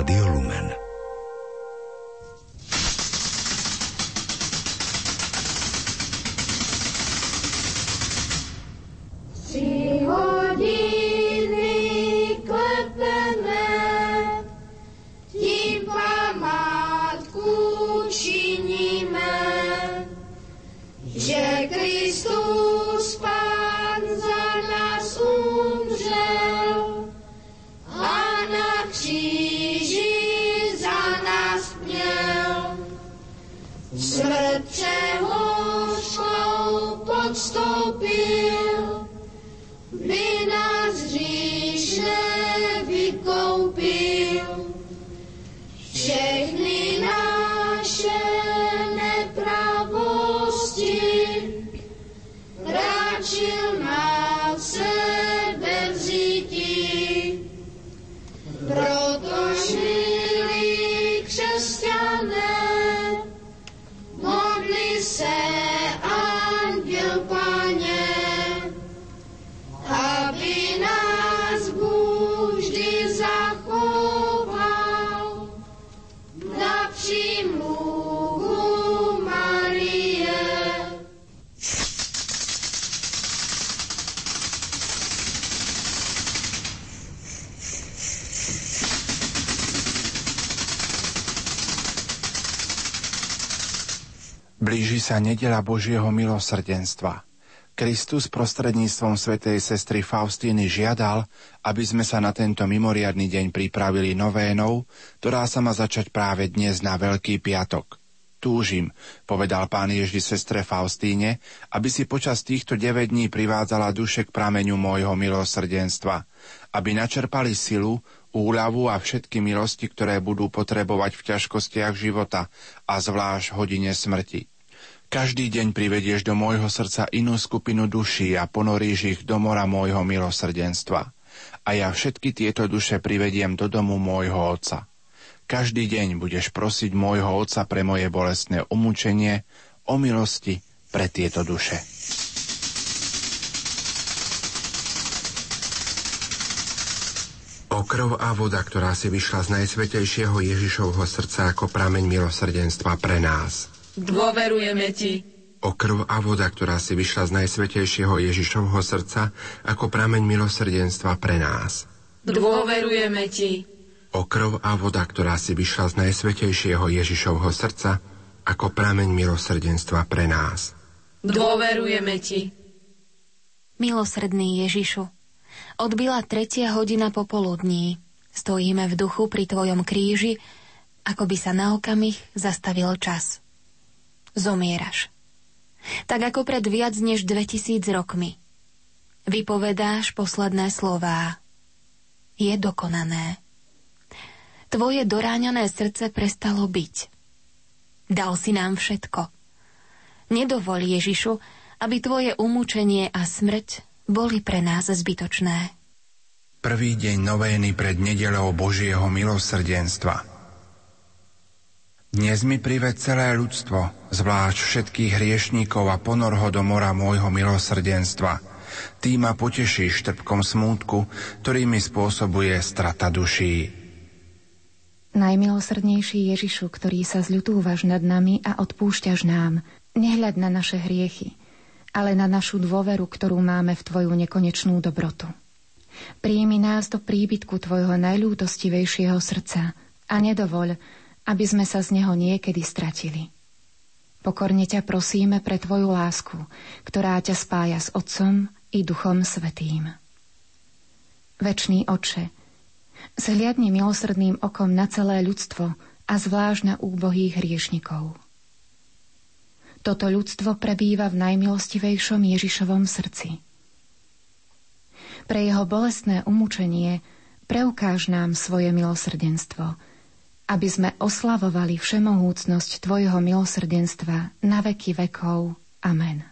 Rádio Lumen. Blíži sa nedela Božieho milosrdenstva. Kristus prostredníctvom svätej sestry Faustíny žiadal, aby sme sa na tento mimoriadný deň pripravili novénou, ktorá sa má začať práve dnes na Veľký piatok. Túžim, povedal pán Ježdi sestre Faustíne, aby si počas týchto 9 dní privádzala duše k prameňu môjho milosrdenstva, aby načerpali silu, úľavu a všetky milosti, ktoré budú potrebovať v ťažkostiach života a zvlášť hodine smrti. Každý deň privedieš do môjho srdca inú skupinu duší a ponoríš ich do mora môjho milosrdenstva. A ja všetky tieto duše privediem do domu môjho Otca. Každý deň budeš prosiť môjho Otca pre moje bolestné umúčenie o milosti pre tieto duše. O a voda, ktorá si vyšla z najsvetejšieho Ježišovho srdca ako prameň milosrdenstva pre nás – Dôverujeme Ti. O krv a voda, ktorá si vyšla z najsvetejšieho Ježišovho srdca ako prameň milosrdenstva pre nás. Dôverujeme Ti. O krv a voda, ktorá si vyšla z najsvetejšieho Ježišovho srdca ako prameň milosrdenstva pre nás. Dôverujeme Ti. Milosrdný Ježišu, odbila tretia hodina popoludní. Stojíme v duchu pri Tvojom kríži, ako by sa na okamih zastavil čas zomieraš. Tak ako pred viac než 2000 rokmi. Vypovedáš posledné slová. Je dokonané. Tvoje doráňané srdce prestalo byť. Dal si nám všetko. Nedovol Ježišu, aby tvoje umúčenie a smrť boli pre nás zbytočné. Prvý deň novény pred nedelou Božieho milosrdenstva – dnes mi prived celé ľudstvo, zvlášť všetkých hriešníkov a ponor ho do mora môjho milosrdenstva. Ty ma potešíš trpkom smútku, ktorý mi spôsobuje strata duší. Najmilosrdnejší Ježišu, ktorý sa zľutúvaš nad nami a odpúšťaš nám, nehľad na naše hriechy, ale na našu dôveru, ktorú máme v Tvoju nekonečnú dobrotu. Príjmi nás do príbytku Tvojho najľútostivejšieho srdca a nedovoľ, aby sme sa z neho niekedy stratili. Pokorne ťa prosíme pre Tvoju lásku, ktorá ťa spája s Otcom i Duchom Svetým. Večný Oče, zhliadni milosrdným okom na celé ľudstvo a zvlášť na úbohých hriešnikov. Toto ľudstvo prebýva v najmilostivejšom Ježišovom srdci. Pre jeho bolestné umúčenie preukáž nám svoje milosrdenstvo – aby sme oslavovali všemohúcnosť Tvojho milosrdenstva na veky vekov. Amen.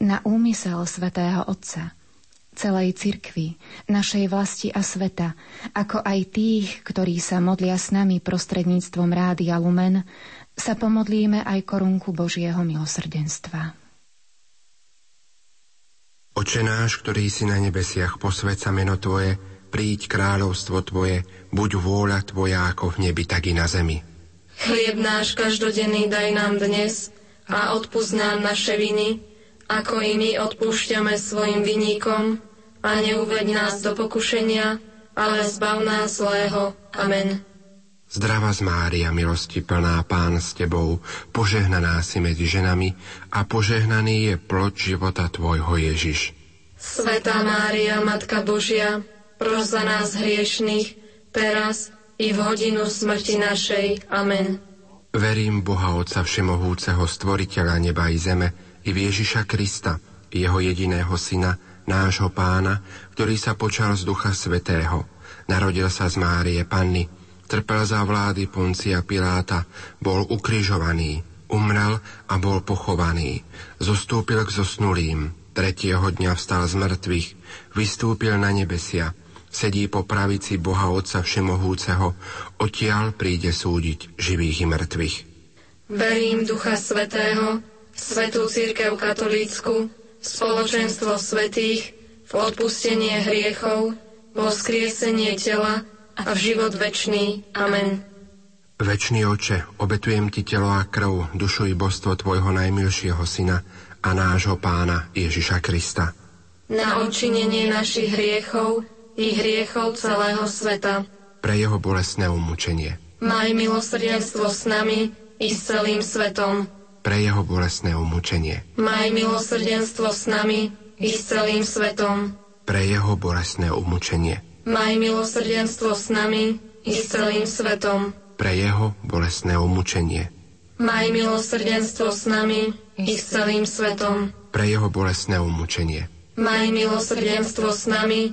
Na úmysel svätého Otca, celej cirkvi, našej vlasti a sveta, ako aj tých, ktorí sa modlia s nami prostredníctvom Rádia Lumen, sa pomodlíme aj korunku Božieho milosrdenstva. Oče náš, ktorý si na nebesiach, posvedca meno Tvoje, príď kráľovstvo Tvoje, buď vôľa Tvoja ako v nebi, tak i na zemi. Chlieb náš každodenný daj nám dnes a odpúsť nám naše viny, ako i my odpúšťame svojim viníkom a neuveď nás do pokušenia, ale zbav nás zlého. Amen. Zdravá z Mária, milosti plná Pán s Tebou, požehnaná si medzi ženami a požehnaný je plod života Tvojho Ježiš. Svetá Mária, Matka Božia, pros za nás hriešných, teraz i v hodinu smrti našej. Amen. Verím Boha Otca Všemohúceho, Stvoriteľa neba i zeme, i Ježiša Krista, Jeho jediného Syna, nášho Pána, ktorý sa počal z Ducha Svetého. Narodil sa z Márie Panny, trpel za vlády Poncia Piláta, bol ukrižovaný, umrel a bol pochovaný. Zostúpil k zosnulým, tretieho dňa vstal z mŕtvych, vystúpil na nebesia, sedí po pravici Boha Otca Všemohúceho, odtiaľ príde súdiť živých i mŕtvych. Verím Ducha Svetého, Svetú Církev Katolícku, spoločenstvo svetých, v odpustenie hriechov, vo skriesenie tela a v život večný. Amen. Večný oče, obetujem ti telo a krv, dušu i božstvo tvojho najmilšieho syna a nášho pána Ježiša Krista. Na odčinenie našich hriechov i hriechov celého sveta. Pre jeho bolesné umúčenie. Maj milosrdenstvo s nami i s celým svetom. Pre jeho bolesné umúčenie. Maj milosrdenstvo s nami i s celým svetom. Pre jeho bolesné umúčenie. Maj milosrdenstvo s nami i s celým svetom. Pre jeho bolesné umúčenie. Maj milosrdenstvo s nami i s celým svetom. Pre jeho bolesné umúčenie. Maj milosrdenstvo s nami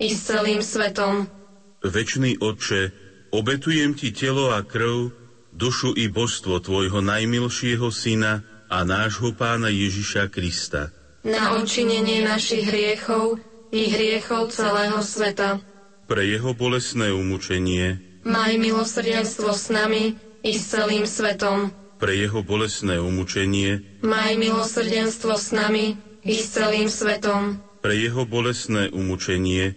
i s celým svetom. Večný Otče, obetujem Ti telo a krv, dušu i božstvo Tvojho najmilšieho Syna a nášho Pána Ježiša Krista. Na odčinenie našich hriechov i hriechov celého sveta. Pre jeho bolesné umúčenie, Maj milosrdenstvo s nami i s celým svetom. pre jeho bolesné umúčenie, Maj milosrdenstvo s nami i s celým svetom. pre jeho bolesné umúčenie,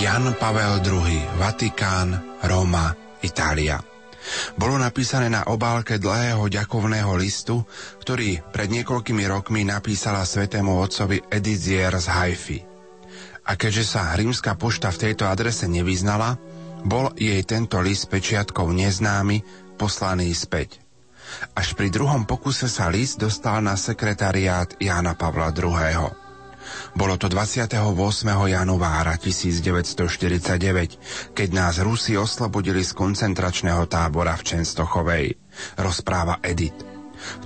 Jan Pavel II, Vatikán, Róma, Itália. Bolo napísané na obálke dlhého ďakovného listu, ktorý pred niekoľkými rokmi napísala svetému otcovi Edizier z Haifi. A keďže sa rímska pošta v tejto adrese nevyznala, bol jej tento list pečiatkou neznámy poslaný späť. Až pri druhom pokuse sa list dostal na sekretariát Jána Pavla II. Bolo to 28. januára 1949, keď nás Rusi oslobodili z koncentračného tábora v Čenstochovej, rozpráva Edit.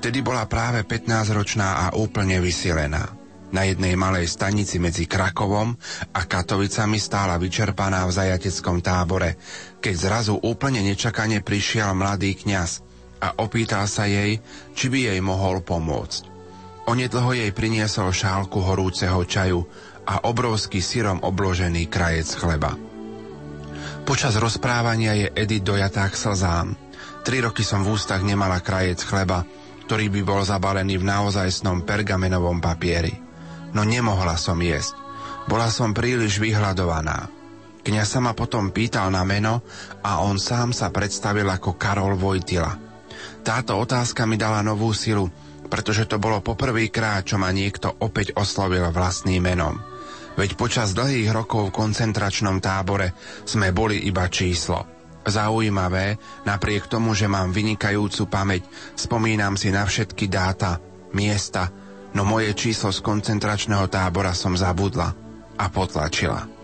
Vtedy bola práve 15-ročná a úplne vysilená. Na jednej malej stanici medzi Krakovom a Katovicami stála vyčerpaná v zajateckom tábore, keď zrazu úplne nečakane prišiel mladý kňaz a opýtal sa jej, či by jej mohol pomôcť. Onedlho jej priniesol šálku horúceho čaju a obrovský syrom obložený krajec chleba. Počas rozprávania je Edith dojatá k slzám. Tri roky som v ústach nemala krajec chleba, ktorý by bol zabalený v naozajstnom pergamenovom papieri. No nemohla som jesť. Bola som príliš vyhľadovaná. Kňaz sa ma potom pýtal na meno a on sám sa predstavil ako Karol Vojtila. Táto otázka mi dala novú silu – pretože to bolo poprvýkrát, čo ma niekto opäť oslovil vlastným menom. Veď počas dlhých rokov v koncentračnom tábore sme boli iba číslo. Zaujímavé, napriek tomu, že mám vynikajúcu pamäť, spomínam si na všetky dáta, miesta, no moje číslo z koncentračného tábora som zabudla a potlačila.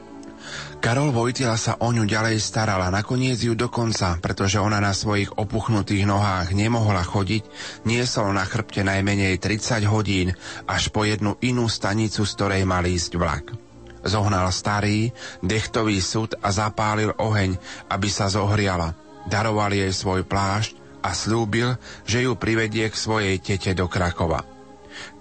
Karol Vojtila sa o ňu ďalej starala, nakoniec ju dokonca, pretože ona na svojich opuchnutých nohách nemohla chodiť, niesol na chrbte najmenej 30 hodín až po jednu inú stanicu, z ktorej mal ísť vlak. Zohnal starý, dechtový súd a zapálil oheň, aby sa zohriala. Daroval jej svoj plášť a slúbil, že ju privedie k svojej tete do Krakova.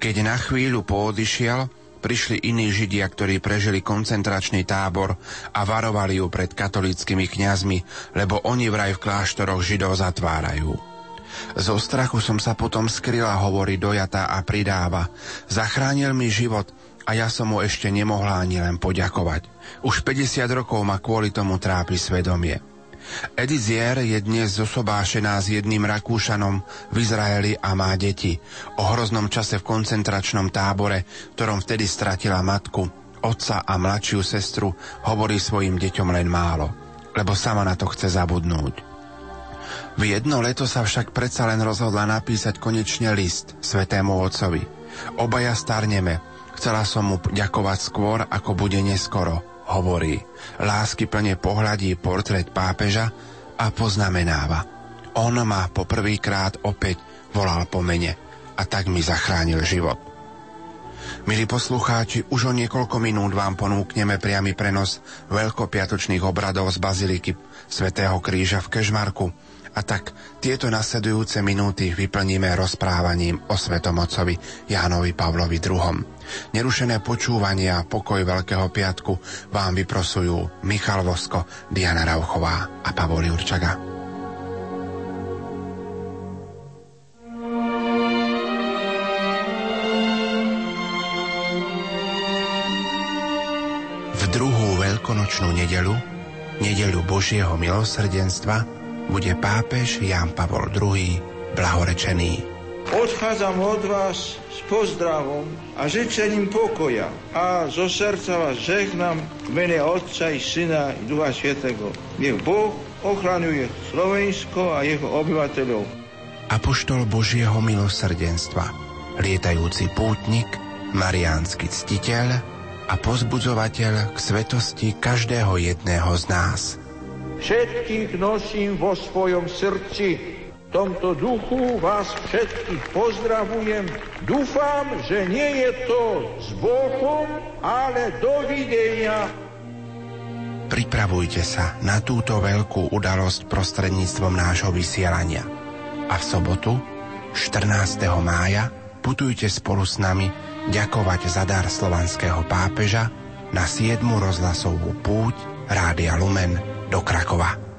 Keď na chvíľu poodišiel, prišli iní Židia, ktorí prežili koncentračný tábor a varovali ju pred katolickými kňazmi, lebo oni vraj v kláštoroch Židov zatvárajú. Zo strachu som sa potom skryla, hovorí dojatá a pridáva. Zachránil mi život a ja som mu ešte nemohla ani len poďakovať. Už 50 rokov ma kvôli tomu trápi svedomie. Edizier je dnes zosobášená s jedným Rakúšanom v Izraeli a má deti. O hroznom čase v koncentračnom tábore, ktorom vtedy stratila matku, otca a mladšiu sestru, hovorí svojim deťom len málo, lebo sama na to chce zabudnúť. V jedno leto sa však predsa len rozhodla napísať konečne list svetému otcovi. Obaja starneme, chcela som mu ďakovať skôr, ako bude neskoro – hovorí. Lásky plne pohľadí portrét pápeža a poznamenáva. On ma poprvýkrát opäť volal po mene a tak mi zachránil život. Milí poslucháči, už o niekoľko minút vám ponúkneme priamy prenos veľkopiatočných obradov z Baziliky svätého Kríža v Kežmarku, a tak tieto nasledujúce minúty vyplníme rozprávaním o Svetom Otcovi Jánovi Pavlovi II. Nerušené počúvanie a pokoj Veľkého piatku vám vyprosujú Michal Vosko, Diana Rauchová a Pavol Jurčaga. V druhú veľkonočnú nedelu, nedelu Božieho milosrdenstva, bude pápež Jan Pavol II blahorečený. Odchádzam od vás s pozdravom a žečením pokoja a zo srdca vás žehnám v mene Otca i Syna i Ducha Svetého. Nech Boh ochraňuje Slovensko a jeho obyvateľov. Apoštol Božieho milosrdenstva, lietajúci pútnik, mariánsky ctiteľ a pozbudzovateľ k svetosti každého jedného z nás – Všetkých nosím vo svojom srdci. V tomto duchu vás všetkých pozdravujem. Dúfam, že nie je to s Bohom, ale dovidenia. Pripravujte sa na túto veľkú udalosť prostredníctvom nášho vysielania. A v sobotu, 14. mája, putujte spolu s nami ďakovať za dar slovanského pápeža na 7. rozhlasovú púť Rádia Lumen do Krakova.